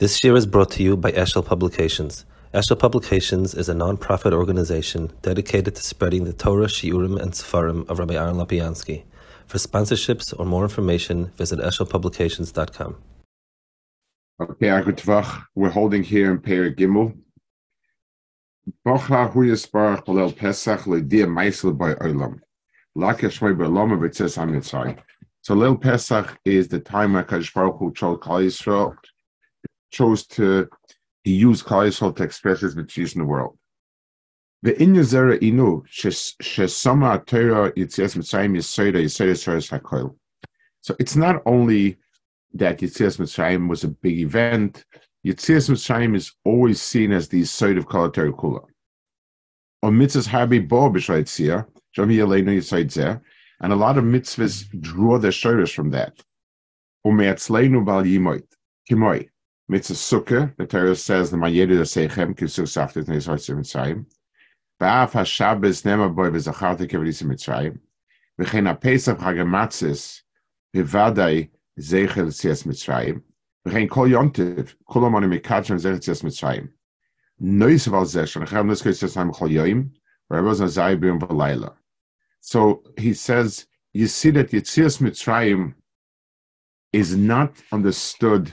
This year is brought to you by Eshel Publications. Eshel Publications is a non-profit organization dedicated to spreading the Torah, Shiurim, and Sefarim of Rabbi Aaron Lopiansky. For sponsorships or more information, visit eshelpublications.com. Okay, Agutvach, we're holding here in Peir Gimel. Bocha huyasbarach balel Pesach le'dia meisel by. Lakesh shmei b'olam v'tzes hamitzay. So Lil Pesach is the time when Kadosh Baruch Hu chose Klal Yisrael chose to he used Klal to express his mitzvahs in the world. The Inu Shesama Torah Yitzias Mitzrayim. So it's not only that Yitzias Mitzrayim was a big event. Yitzias Mitzrayim is always seen as the side of Kol Kula. On mitzvahs Bo B'Shayt Sia Shami Yisoid and a lot of mitzvahs draw their shirish from that. Umeatzleinu Bal. Mitzvah Sukkah, the Torah says, the Mayedu Seichem, Kisuk Saftet, Nes Hartzim Mitzrayim. Ba'af HaShabbos Nema Boy V'Zacharta Kevadis Mitzrayim. V'chein HaPesach HaGamatzis B'vadai Zeichel Tzias Mitzrayim. V'chein Kol Yontiv, Kol Amoni Mikadshim Zeichel Tzias Mitzrayim. Nois Val Zeh, Shanachem Nisko Tzias Haim Chol Yoim, V'Rebos Nazai B'Yom V'Layla. So he says, you see that Yitzias Mitzrayim is not understood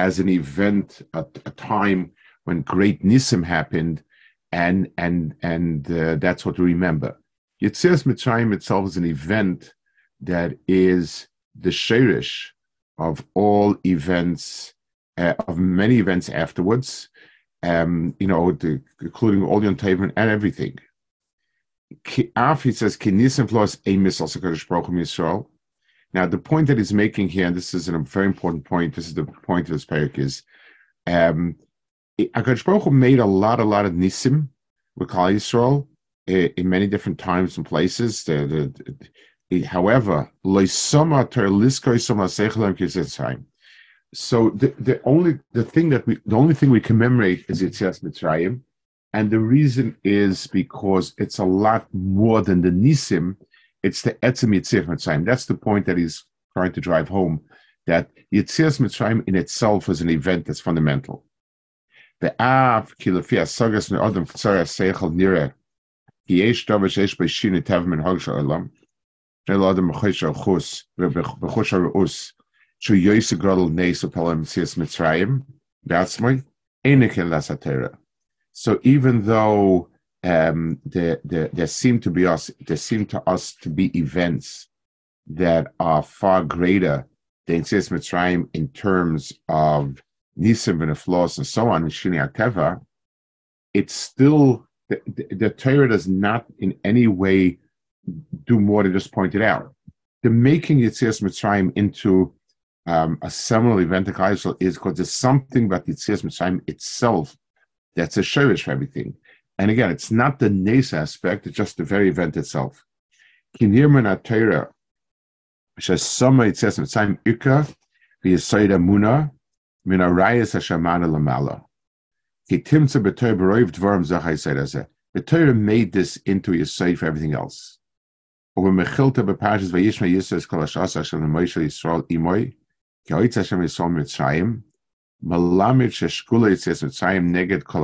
as an event, a, a time when great nisim happened, and and and uh, that's what we remember. Yitzias Mitzrayim itself is an event that is the sherish of all events, uh, of many events afterwards. Um, you know, the, including all Yom entertainment and everything. Af, he says, Kinisim plus a missile Yisrael. Now, the point that he's making here, and this is a very important point, this is the point of this parak, is um, Akash Baruch Hu made a lot, a lot of nisim with Klal Yisrael in, in many different times and places. The, the, the, however, so the, the only the thing that we the only thing we commemorate is Yitzias Mitzrayim, and the reason is because it's a lot more than the nisim it's the Etzem Yitzias Mitzrayim. That's the point that he's trying to drive home, that Yitzias Mitzrayim in itself is an event that's fundamental. The Av, Kilafia, Sagas, and Adam, Tzara, Seichel, Nire, Yesh, Davash, Esh, Beishin, Tavim, and Hogsha, Olam, Shel Adam, Mechosha, Chus, Bechosha, Us, Shu Yoisa, Grodel, Neis, Upalam, Yitzias Mitzrayim, that's my, Einikin, Lasatera. So even though um, there, there, there seem to be us there seem to us to be events that are far greater than Tzis Mitzrayim in terms of Nisim Aflos and so on, Shini Akeva, it's still the, the, the Torah does not in any way do more than just point it out. The making Yitzias Mitzrayim into um, a seminal event of Israel is because there's something about Yitzias Mitzrayim itself that's a shirish for everything. And again, it's not the nace aspect, it's just the very event itself. Kinirman Atera, Shasama, it says, Mitzayim Ika, V'Yisoida Muna, Min Arayas Hashamana Lamala. Kitimtza B'Torah B'Roiv Dvarim Zachai Seidazeh. The Torah made this into a site for everything else. Over Mechilta B'Pashas V'Yishma Yisrael Kol Hashas Hashem Yisrael Imoy, Ki Oitz Hashem Yisrael Mitzrayim, Malamid Sheshkula Yitzes Neged Kol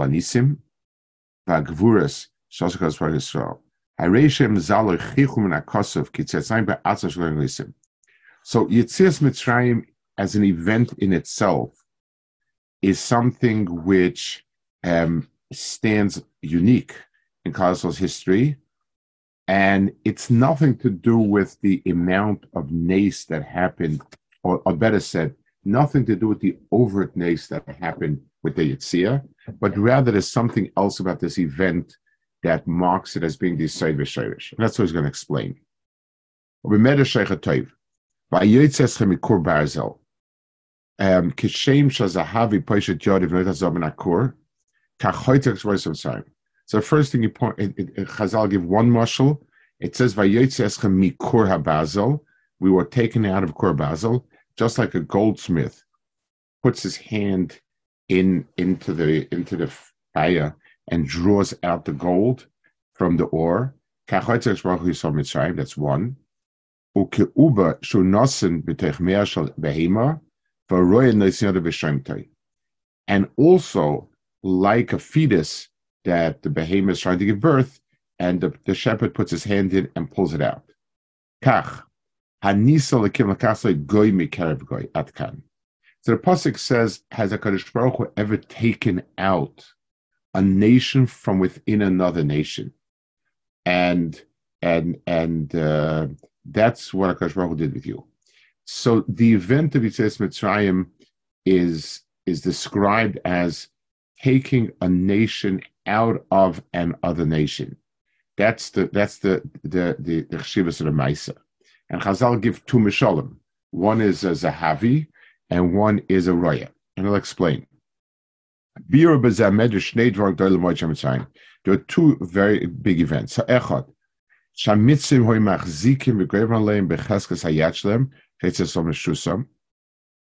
והגבורס של שקוס בר ישראל. הרי שהם זלו הכיחו מן הכוסף כצאצאים בעצה של הנglisim. So Yitzias Mitzrayim as an event in itself is something which um, stands unique in Kosov's history, and it's nothing to do with the amount of nace that happened, or, or better said, nothing to do with the overt nace that happened with the Yitzia, but rather there's something else about this event that marks it as being the Seid V'Shayrish. And that's what he's going to explain. Um, Kishem shazahavi poishet yodiv noitazom akur. Kachoytek So the first thing you point, it, it, Chazal give one mushal. It says mikur habazel. We were taken out of Kur Basil, just like a goldsmith puts his hand in into the into the fire and draws out the gold from the ore. That's one. and also like a fetus that the behemoth is trying to give birth, and the, the shepherd puts his hand in and pulls it out. Kach. So the pasuk says, "Has a Kadosh Baruch Hu ever taken out a nation from within another nation?" And and and uh, that's what Akash Baruch Hu did with you. So the event of Yitzias Mitzrayim is is described as taking a nation out of an other nation. That's the that's the the the, the of the Maisa. And Chazal give two mishalim. One is a Zahavi and one is a roya. And I'll explain. There are two very big events. So echad, shamitzim hoy machzikim becheskes hayachlem.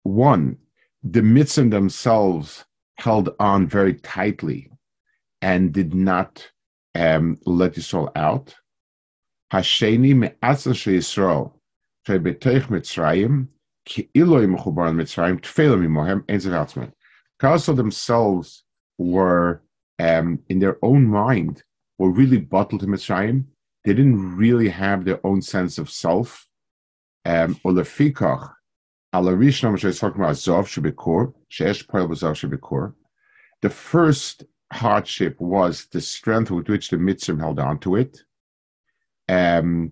One, the mitzvim themselves held on very tightly and did not um, let Yisrael out. Hasheni me'atzah Mitzrayim, Ki'iloi Mechubar and Mitzrayim, Tfelim Imohem, Einzelatzman. Kassel themselves were, um, in their own mind, were really bottled to Mitzrayim. They didn't really have their own sense of self. Olefikach, um, the first hardship was the strength with which the mitzvah held on to it. Um,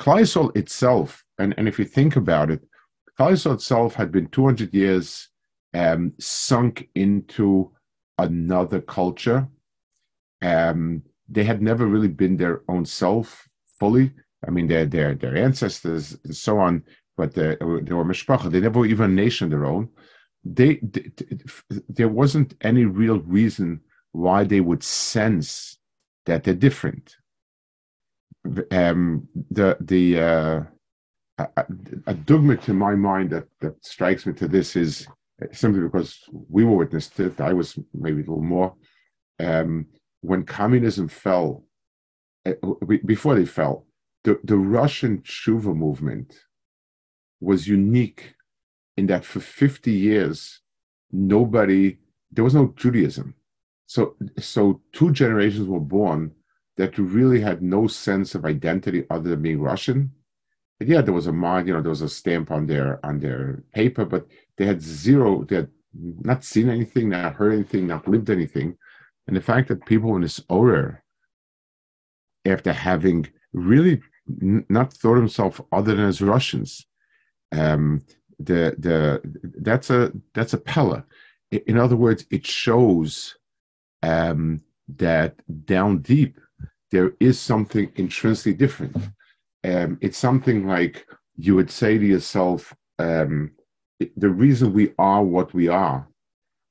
Kleisol itself, and, and if you think about it, Kleisol itself had been 200 years um, sunk into another culture. Um, they had never really been their own self fully. I mean, their their their ancestors and so on, but they, they were mishpacha. They never were even a nation their own. They, they, there wasn't any real reason why they would sense that they're different. Um, the the uh, a, a dogma to my mind that that strikes me to this is simply because we were witness to it. I was maybe a little more. Um, when communism fell uh, before they fell, the, the Russian Tshuva movement was unique in that for 50 years, nobody, there was no Judaism. So, so two generations were born that you really had no sense of identity other than being Russian. And yeah, there was a mind, you know, there was a stamp on their on their paper, but they had zero, they had not seen anything, not heard anything, not lived anything. And the fact that people in this order after having really n- not thought himself other than as Russians. Um, the the that's a that's a pella. In other words, it shows um, that down deep there is something intrinsically different. Um, it's something like you would say to yourself, um, the reason we are what we are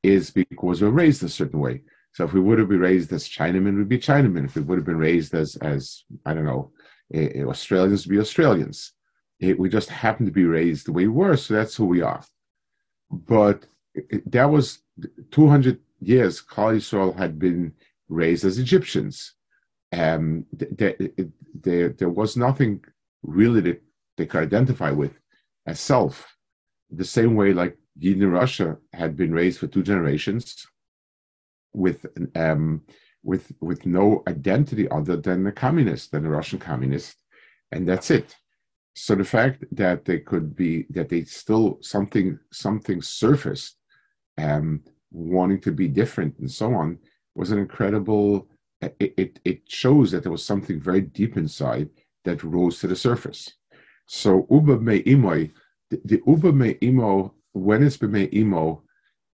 is because we're raised a certain way. So if we would have been raised as Chinamen, we'd be Chinamen. If we would have been raised as, as I don't know, uh, Australians, would be Australians. It, we just happen to be raised the way we were, so that's who we are. But that was 200 years. Klal Yisrael had been raised as Egyptians. Um, there, there, there was nothing really that they could identify with as self. The same way, like Yidden in Russia had been raised for two generations with um, with with no identity other than a communist, than a Russian communist, and that's it. So the fact that they could be that they still something something surfaced, um, wanting to be different and so on, was an incredible. It, it, it shows that there was something very deep inside that rose to the surface. So uba me imoy, the, uba me imo when it's me imo,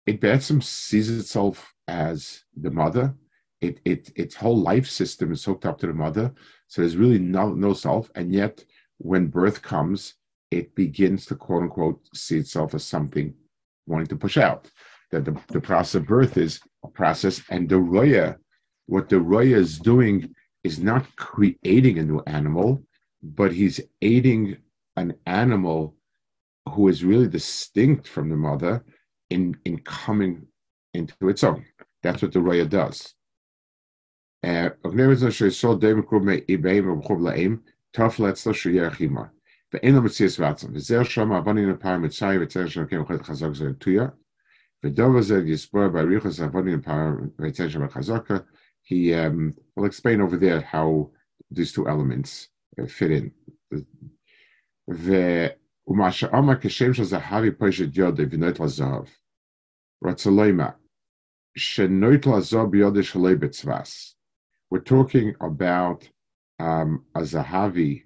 it Batsim sees itself as the mother. It, it its whole life system is hooked up to the mother. So there's really no no self. And yet when birth comes, it begins to quote unquote see itself as something wanting to push out. that the, the process of birth is a process, and the roya, what the roya is doing is not creating a new animal, but he's aiding an animal who is really distinct from the mother in, in coming into its own. That's what the roya does. Uh, ואין לו מציאס ועצם, וזהו שם הבונים לפער מצרים וצריך שנקים אחד חזק זה לטויה, ודוב הזה יסבור בריחוס הבונים לפער וצריך שם חזקה, he um, will explain over there how these two elements uh, fit in. ומה שאמר כשם של זהבי פשט יודי ונוט לזהב, רצה למה, שנוט לזהב ביודי שלא בצבס. We're talking about um, a Zahavi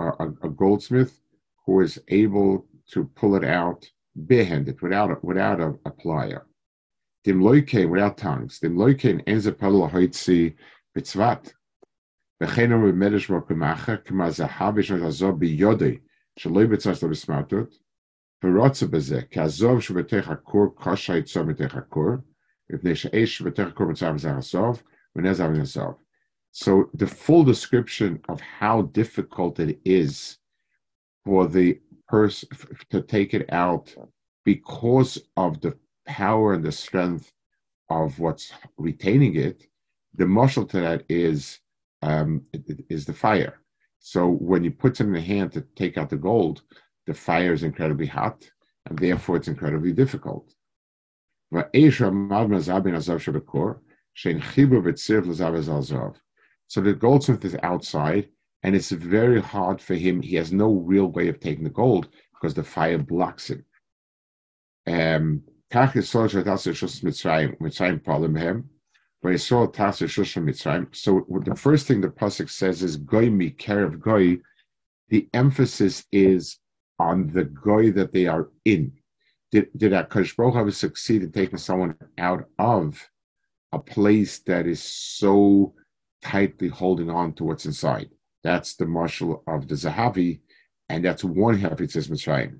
a, a goldsmith who is able to pull it out barehanded without a, without a, a plier. Dim loike without tongues. Dim loike in enze pello hoitzi bitzvat. V'chenom v'medesh mo k'macha k'ma zahav yishon azov biyodei shaloi bitzas lo bismartot. V'rotza b'zeh ki azov shubetech hakur kosha yitzor betech hakur. V'pnei she'esh shubetech hakur mitzav zah azov v'nezav azov. So the full description of how difficult it is for the person to take it out because of the power and the strength of what's retaining it, the muscle to that is um, is the fire. So when you put it in the hand to take out the gold, the fire is incredibly hot, and therefore it's incredibly difficult. So the goldsmith is outside, and it's very hard for him. He has no real way of taking the gold because the fire blocks him. Um, so the first thing the pasuk says is "goy mi kerev goy." The emphasis is on the goy that they are in. Did did Akash Baruch succeed in taking someone out of a place that is so tightly holding on to what's inside. That's the marshal of the Zahavi, and that's one half it says Mitzrayim.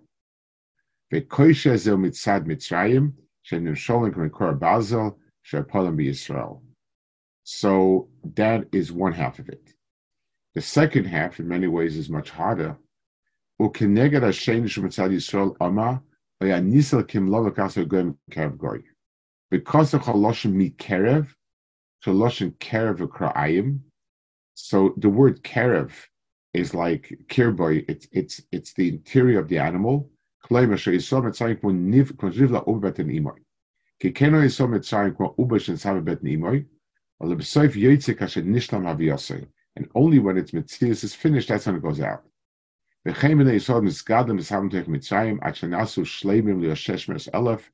Mitzad Mitzrayim, shenim sholim kumikor bazel, shepolim So that is one half of it. The second half, in many ways, is much harder. Ukeneged Hashem shemitzad Yisrael ama, nisel kim lolokas goyim kerev goy. Because of haloshim mikerev, to kerev akra'ayim. So the word kerev is like kirboy. It's it's it's the interior of the animal Kleima she isom etzayin kmo niv kmo nivla uba bet imoy. Ki keno isom etzayin kmo uba shen same bet imoy. Ale. And only when its mitzias is finished, that's when it goes out. Mitzayim at shenasu shleimim elef.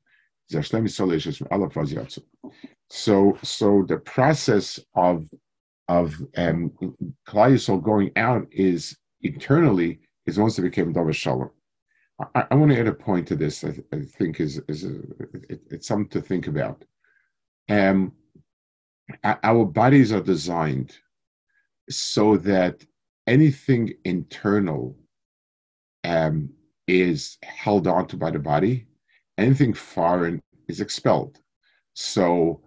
So, so the process of of um, going out is internally is once it became davar Shalom. I, I, want to add a point to this. I, I think is is a, it, it's something to think about. Um, our bodies are designed so that anything internal um, is held onto by the body anything foreign is expelled. So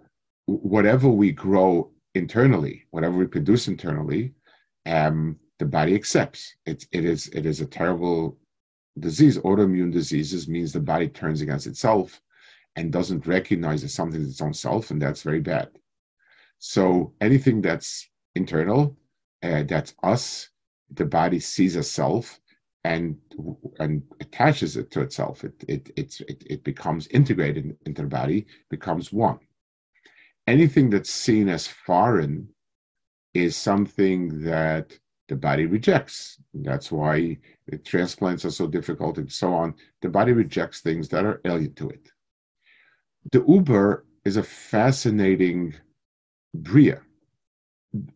whatever we grow internally, whatever we produce internally, um, the body accepts. It, it is it is a terrible disease. Autoimmune diseases means the body turns against itself and doesn't recognize as something is its own self, and that's very bad. So anything that's internal, uh, that's us, the body sees as self, and and attaches it to itself. It it it's it, it becomes integrated into the body, becomes one. Anything that's seen as foreign is something that the body rejects. That's why transplants are so difficult and so on. The body rejects things that are alien to it. the Ubar is a fascinating bria.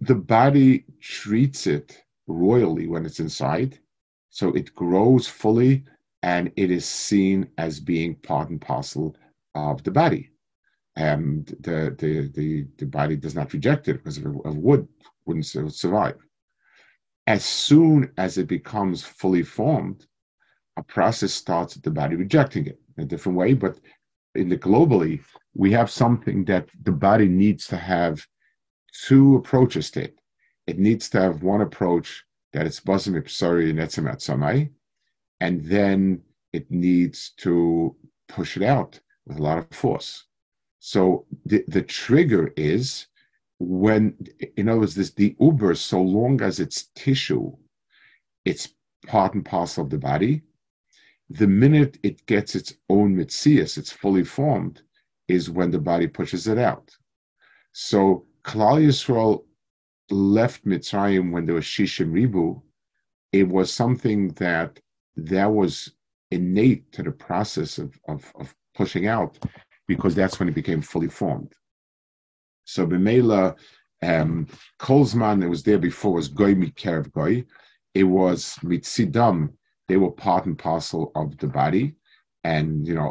The body treats it royally when it's inside, so it grows fully and it is seen as being part and parcel of the body. And the, the, the, the body does not reject it because of, wood wouldn't survive. As soon as it becomes fully formed, a process starts the body rejecting it in a different way, but in the globally, we have something that the body needs to have two approaches to it. It needs to have one approach that it's basim ipsari and samai, and then it needs to push it out with a lot of force. So the, the trigger is when, in other words, this the ubar, so long as it's tissue, it's part and parcel of the body. The minute it gets its own mitzias, it's fully formed, is when the body pushes it out. So Klal Yisrael left Mitzrayim when there was Shishim Ribu. It was something that that was innate to the process of, of, of pushing out because that's when it became fully formed. So Bimela, um, Kolzman, that was there before, was Goy Mikerev Goy. It was Mitzidam, they were part and parcel of the body. And, you know,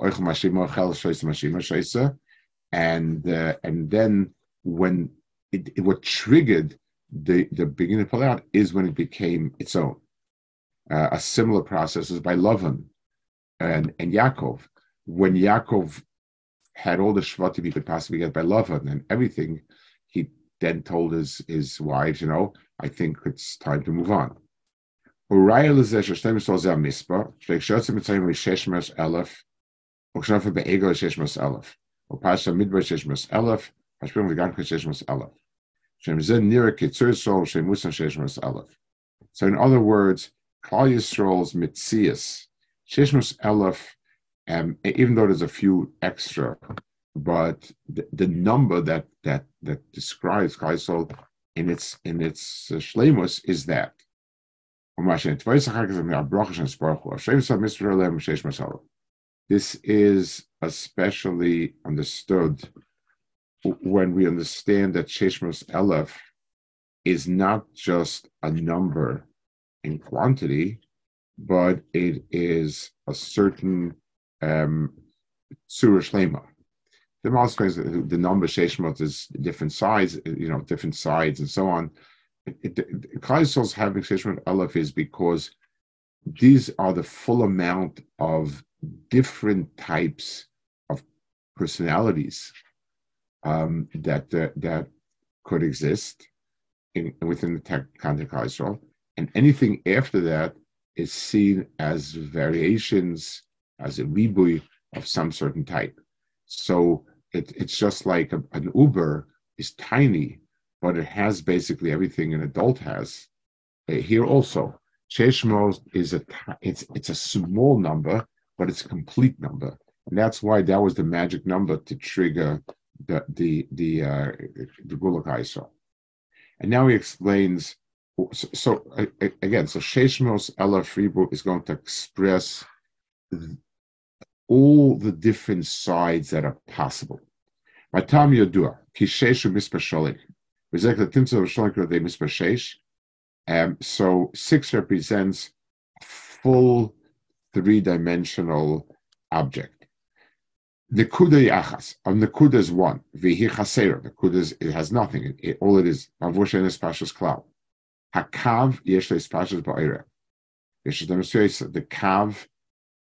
and uh, and then when it, it what triggered the, the beginning pull out is when it became its own. Uh, a similar process is by Lavan and, and Yaakov. When Yaakov had all the shvatim he could possibly get by love and everything. He then told his, his wives, you know, I think it's time to move on. So in other words, Claudius Yisrael's mitzias, sheshmas elef um, even though there's a few extra, but the, the number that that that describes Kaisel in its in its uh, shlemus is that. This is especially understood when we understand that Sheshmas Elef is not just a number in quantity, but it is a certain um, Surah Shlema. The most the number Sheshmot is different sides, you know, different sides and so on. Kaisel's having Sheshmot Aleph is because these are the full amount of different types of personalities um, that uh, that could exist in, within the tech context of and anything after that is seen as variations as a ribui of some certain type. So it, it's just like a, an Ubar is tiny, but it has basically everything an adult has. Uh, here also, Sheshmo is a it's it's a small number, but it's a complete number, and that's why that was the magic number to trigger the the the uh, the Gulak And now he explains. So, so again, so Sheshmos Ella Fribu is going to express all the different sides that are possible. Matam Yodua, Kisheshu Mispasholik. Um, so six represents full three-dimensional object. The kuda yachas. On the kuda is one. Vihi chaser. The kuda is, it has nothing. It, it, all it is. Avoshen is pashas cloud. Hakav yesh is pashas ba'ira. The kav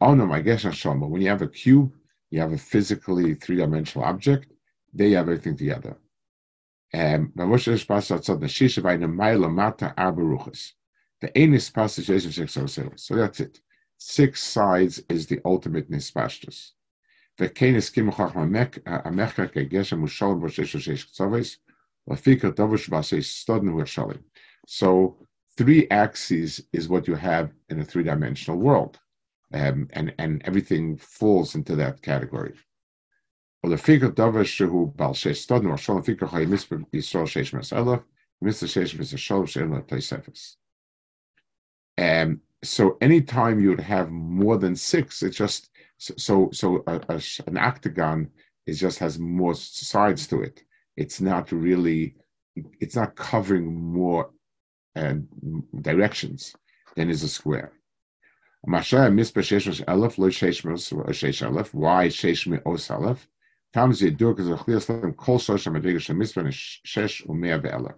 Oh no, my guess But when you have a cube, you have a physically three-dimensional object. They have everything together. Um, the Enis passage So that's it. Six sides is the ultimate nispashtus. וכן הסכים לכך המחקר כגשם ושלום בו שש ושש קצובס, לפי כתוב שבעשי סטודן הוא השלם. So three axes is what you have in a three-dimensional world. um, and and everything falls into that category. Or um, so anytime you would have more than six, it just so so a, a, an octagon it just has more sides to it. It's not really it's not covering more uh, directions than is a square. Why sheshmi os aleph? Tam zidur because a clear slam kol shosha madriga shemispah shesh be'elef.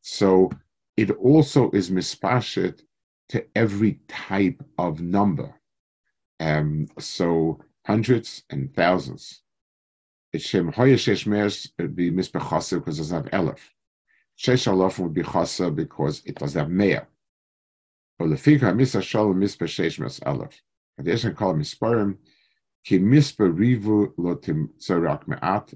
So it also is mispashet to every type of number. Um, so hundreds and thousands. Shem Hoya Shesh Me'ers would be because it doesn't have Elef. Shesh Alaf would be Chasa because it doesn't have Me'er. But the Shalom Mispeh Shesh Me'ers And call Misparim, Ki Mispeh Rivu Me'at,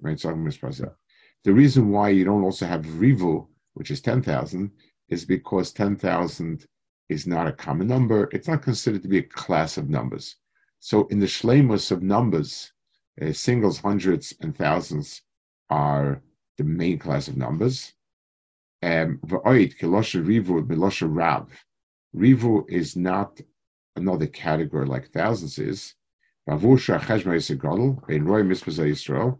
The reason why you don't also have Rivu, which is 10,000, is because 10,000 is not a common number. It's not considered to be a class of numbers. So in the shlemus of numbers, uh, singles, hundreds, and thousands are the main class of numbers. Um, rav. Rivu is not another category like thousands is. Bavusha cheshma yisagadol ein roy mispasa yisrael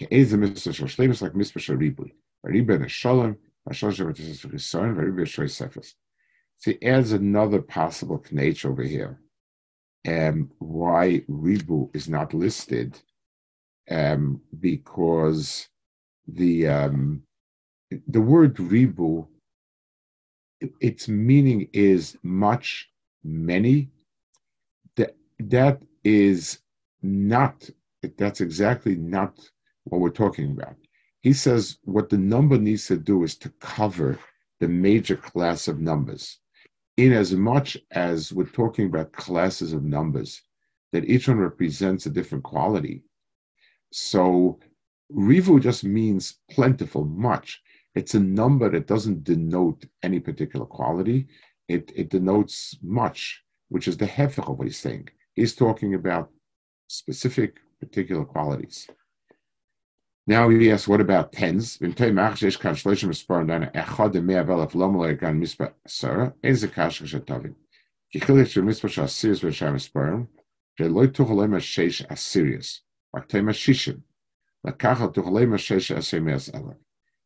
ke'ezem mispasa shlemus like mispasa ribui. Ribu shalom, v'shalosh v'tisas v'chisaron, v'ribu shoy sefes. So he adds another possible knach over here. Um, why Ribu is not listed? Um, because the um, the word Ribu, its meaning is much, many. That that is not. That's exactly not what we're talking about. He says what the number needs to do is to cover the major class of numbers in as much as we're talking about classes of numbers, that each one represents a different quality. So Rivu just means plentiful, much. It's a number that doesn't denote any particular quality. It, it denotes much, which is the hefech of what he's saying. He's talking about specific, particular qualities. Now he asks, what about tens? To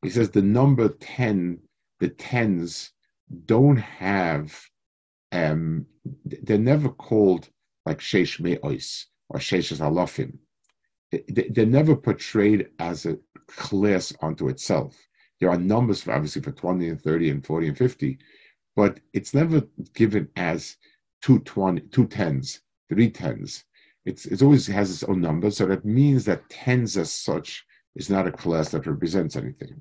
He says the number 10, the tens don't have, um, they're never called like Sheish Me'ois or Sheish Alofim they're never portrayed as a class unto itself. There are numbers, for, obviously, for 20 and 30 and 40 and 50, but it's never given as two, 20, two tens, three tens. It's, it always has its own number, so that means that tens as such is not a class that represents anything.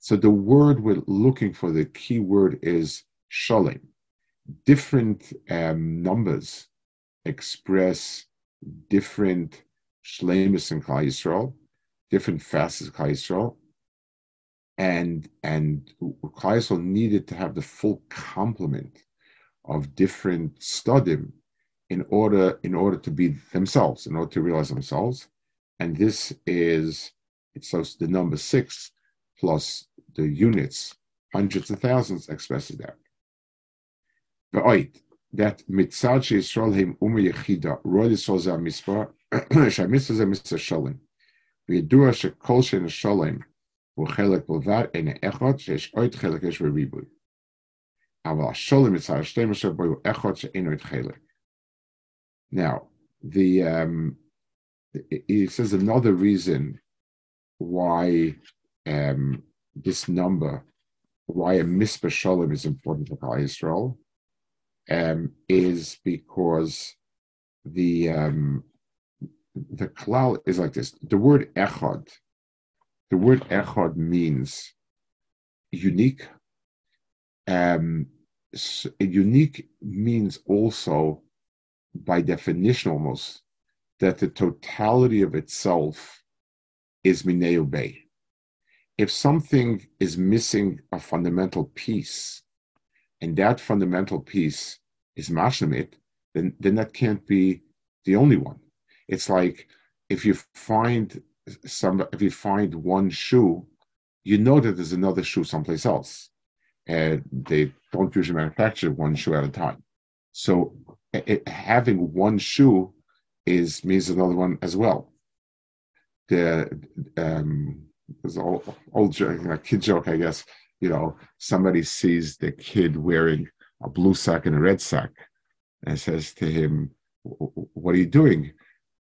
So the word we're looking for, the key word is shalim. Different um, numbers express different shlemus in Klal Yisrael, different fasts in Klal Yisrael, and and Klal needed to have the full complement of different studim in order in order to be themselves, in order to realize themselves. and this is it's so the number six plus the units, hundreds of thousands expresses that. ואוית, that מצד שישראל הם אומה יחידה, רוי ישראל זה המספר, שהמצווה זה מצווה שלם. וידוע שכל שאין השלם הוא חלק בלבד, אין אחד שיש עוד חלק יש בריבוי. אבל השלם מצד השתים אשר בו הוא אחד שאין עוד חלק. Now, the um, it says another reason why um, this number, why a misbah shalom is important for Yisrael, um, is because the um, the klal is like this. The word echad, the word echad means unique. Um, so unique means also, by definition, almost that the totality of itself is mineu bay. If something is missing a fundamental piece, and that fundamental piece is mashlamit, then then that can't be the only one. It's like if you find some, if you find one shoe, you know that there's another shoe someplace else. And they don't usually manufacture one shoe at a time. So it, having one shoe is means another one as well. The um, there's an old, old a kid joke, I guess. You know, somebody sees the kid wearing a blue sock and a red sock, and says to him, "What are you doing?"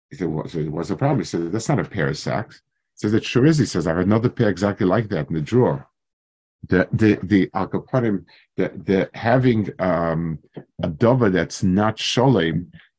He said, "What's, what's the problem?" He said, "That's not a pair of socks." He says, "It sure is." He says, "I have another pair exactly like that in the drawer." The the the akapanim, the the having um, a dover that's not sholem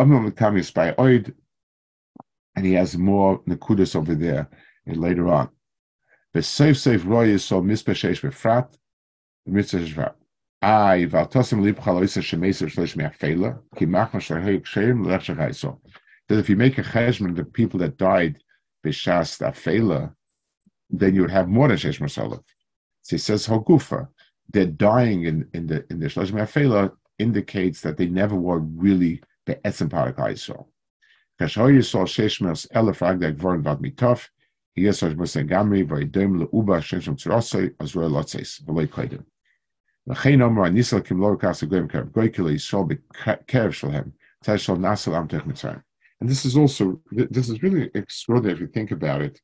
By oid, and he has more nekudas over there later on. V'seif seif roy is so mispa shesh befrat, mitzvah. Ai, valtosim libcha loisa shemeser shlesh me'afela, ki machma shlehei ksheim lechshachaiso. That if you make a cheshman of the people that died b'shas afela, then you would have more than shesh masalah. So he says hogufa. They're dying in, in the in the shlesh me'afela indicates that they never were really be'etzem parakaiso. Kashoy yisol shesh mes elef ragdag vorin vad mitof, yesoj musengamri v'idem le'uba shesham tzrosoi azroy lotzes, v'loy koidim. And this is also this is really extraordinary if you think about it.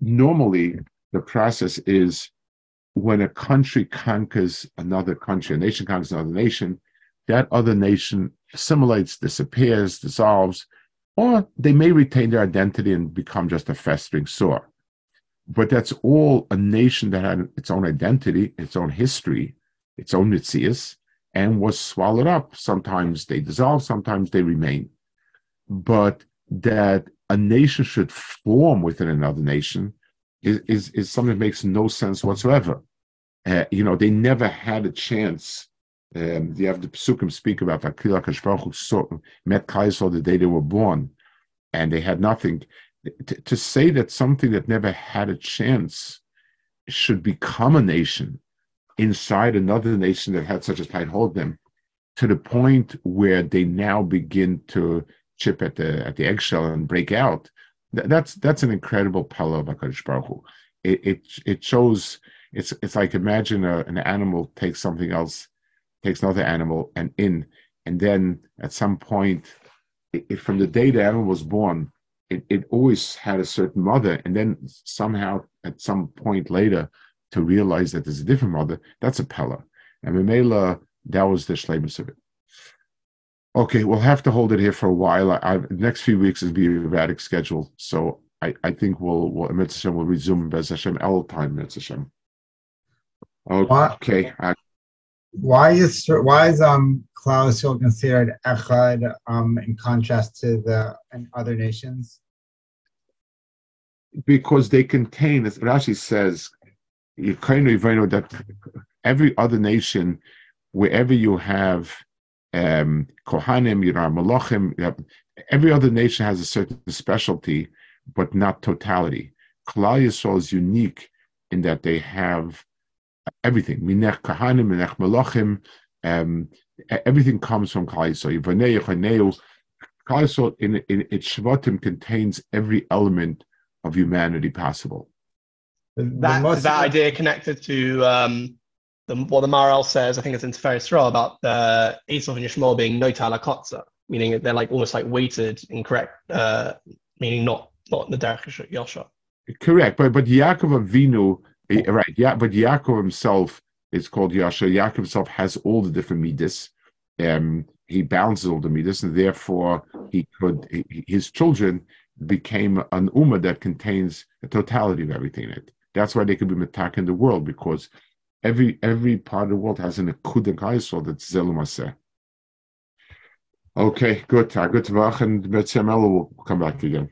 Normally, the process is when a country conquers another country, a nation conquers another nation, that other nation assimilates, disappears, dissolves, or they may retain their identity and become just a festering sore. But that's all a nation that had its own identity, its own history, its own mitzias and was swallowed up. Sometimes they dissolve, sometimes they remain. But that a nation should form within another nation is, is, is something that makes no sense whatsoever. Uh, you know, they never had a chance. Um, you have the Psukim speak about Akila Kashbaruch met Kaisel the day they were born, and they had nothing. To, to say that something that never had a chance should become a nation inside another nation that had such a tight hold them to the point where they now begin to chip at the at the eggshell and break out. That's that's an incredible power of Hakadosh Baruch Hu. It, it it shows it's it's like imagine a, an animal takes something else, takes another animal and in, and then at some point, it, it, from the day the animal was born, it, it always had a certain mother, and then somehow at some point later, to realize that there's a different mother, that's a Pella. And Mamela, that was the shlemus of it. Okay, we'll have to hold it here for a while. I, I, next few weeks is be a erratic schedule, so I, I think we'll we'll Hashem will resume Bez Hashem L time Mitzvah Hashem. Okay. Why, why is why is um Klaus still considered echad um in contrast to the other nations? Because they contain, as Rashi says, that every other nation, wherever you have um, Kohanim, know, Malachim, every other nation has a certain specialty, but not totality. Yisrael is unique in that they have everything. Minech Kohanim, Minech Malachim, um, everything comes from Klal Yisrael. Klal Yisrael in, in its Shvatim contains every element of humanity possible. That, most, that idea connected to um, the, what the Maharal says, I think it's in Tiferes Ra about the Esau and Yishmael being nota kotza, meaning they're like almost like weighted incorrect, uh, meaning not not in the Derech Yosha. Correct, but but Yaakov Avinu, right? Yeah, but Yaakov himself is called Yasha. Yaakov himself has all the different midas. Um, he balances all the midas, and therefore he could. His children became an ummah that contains a totality of everything in it. That's why they could be metak in the world because every every part of the world has an akud and that's zelumaseh. Okay, good. Good. And Betzemel will come back again.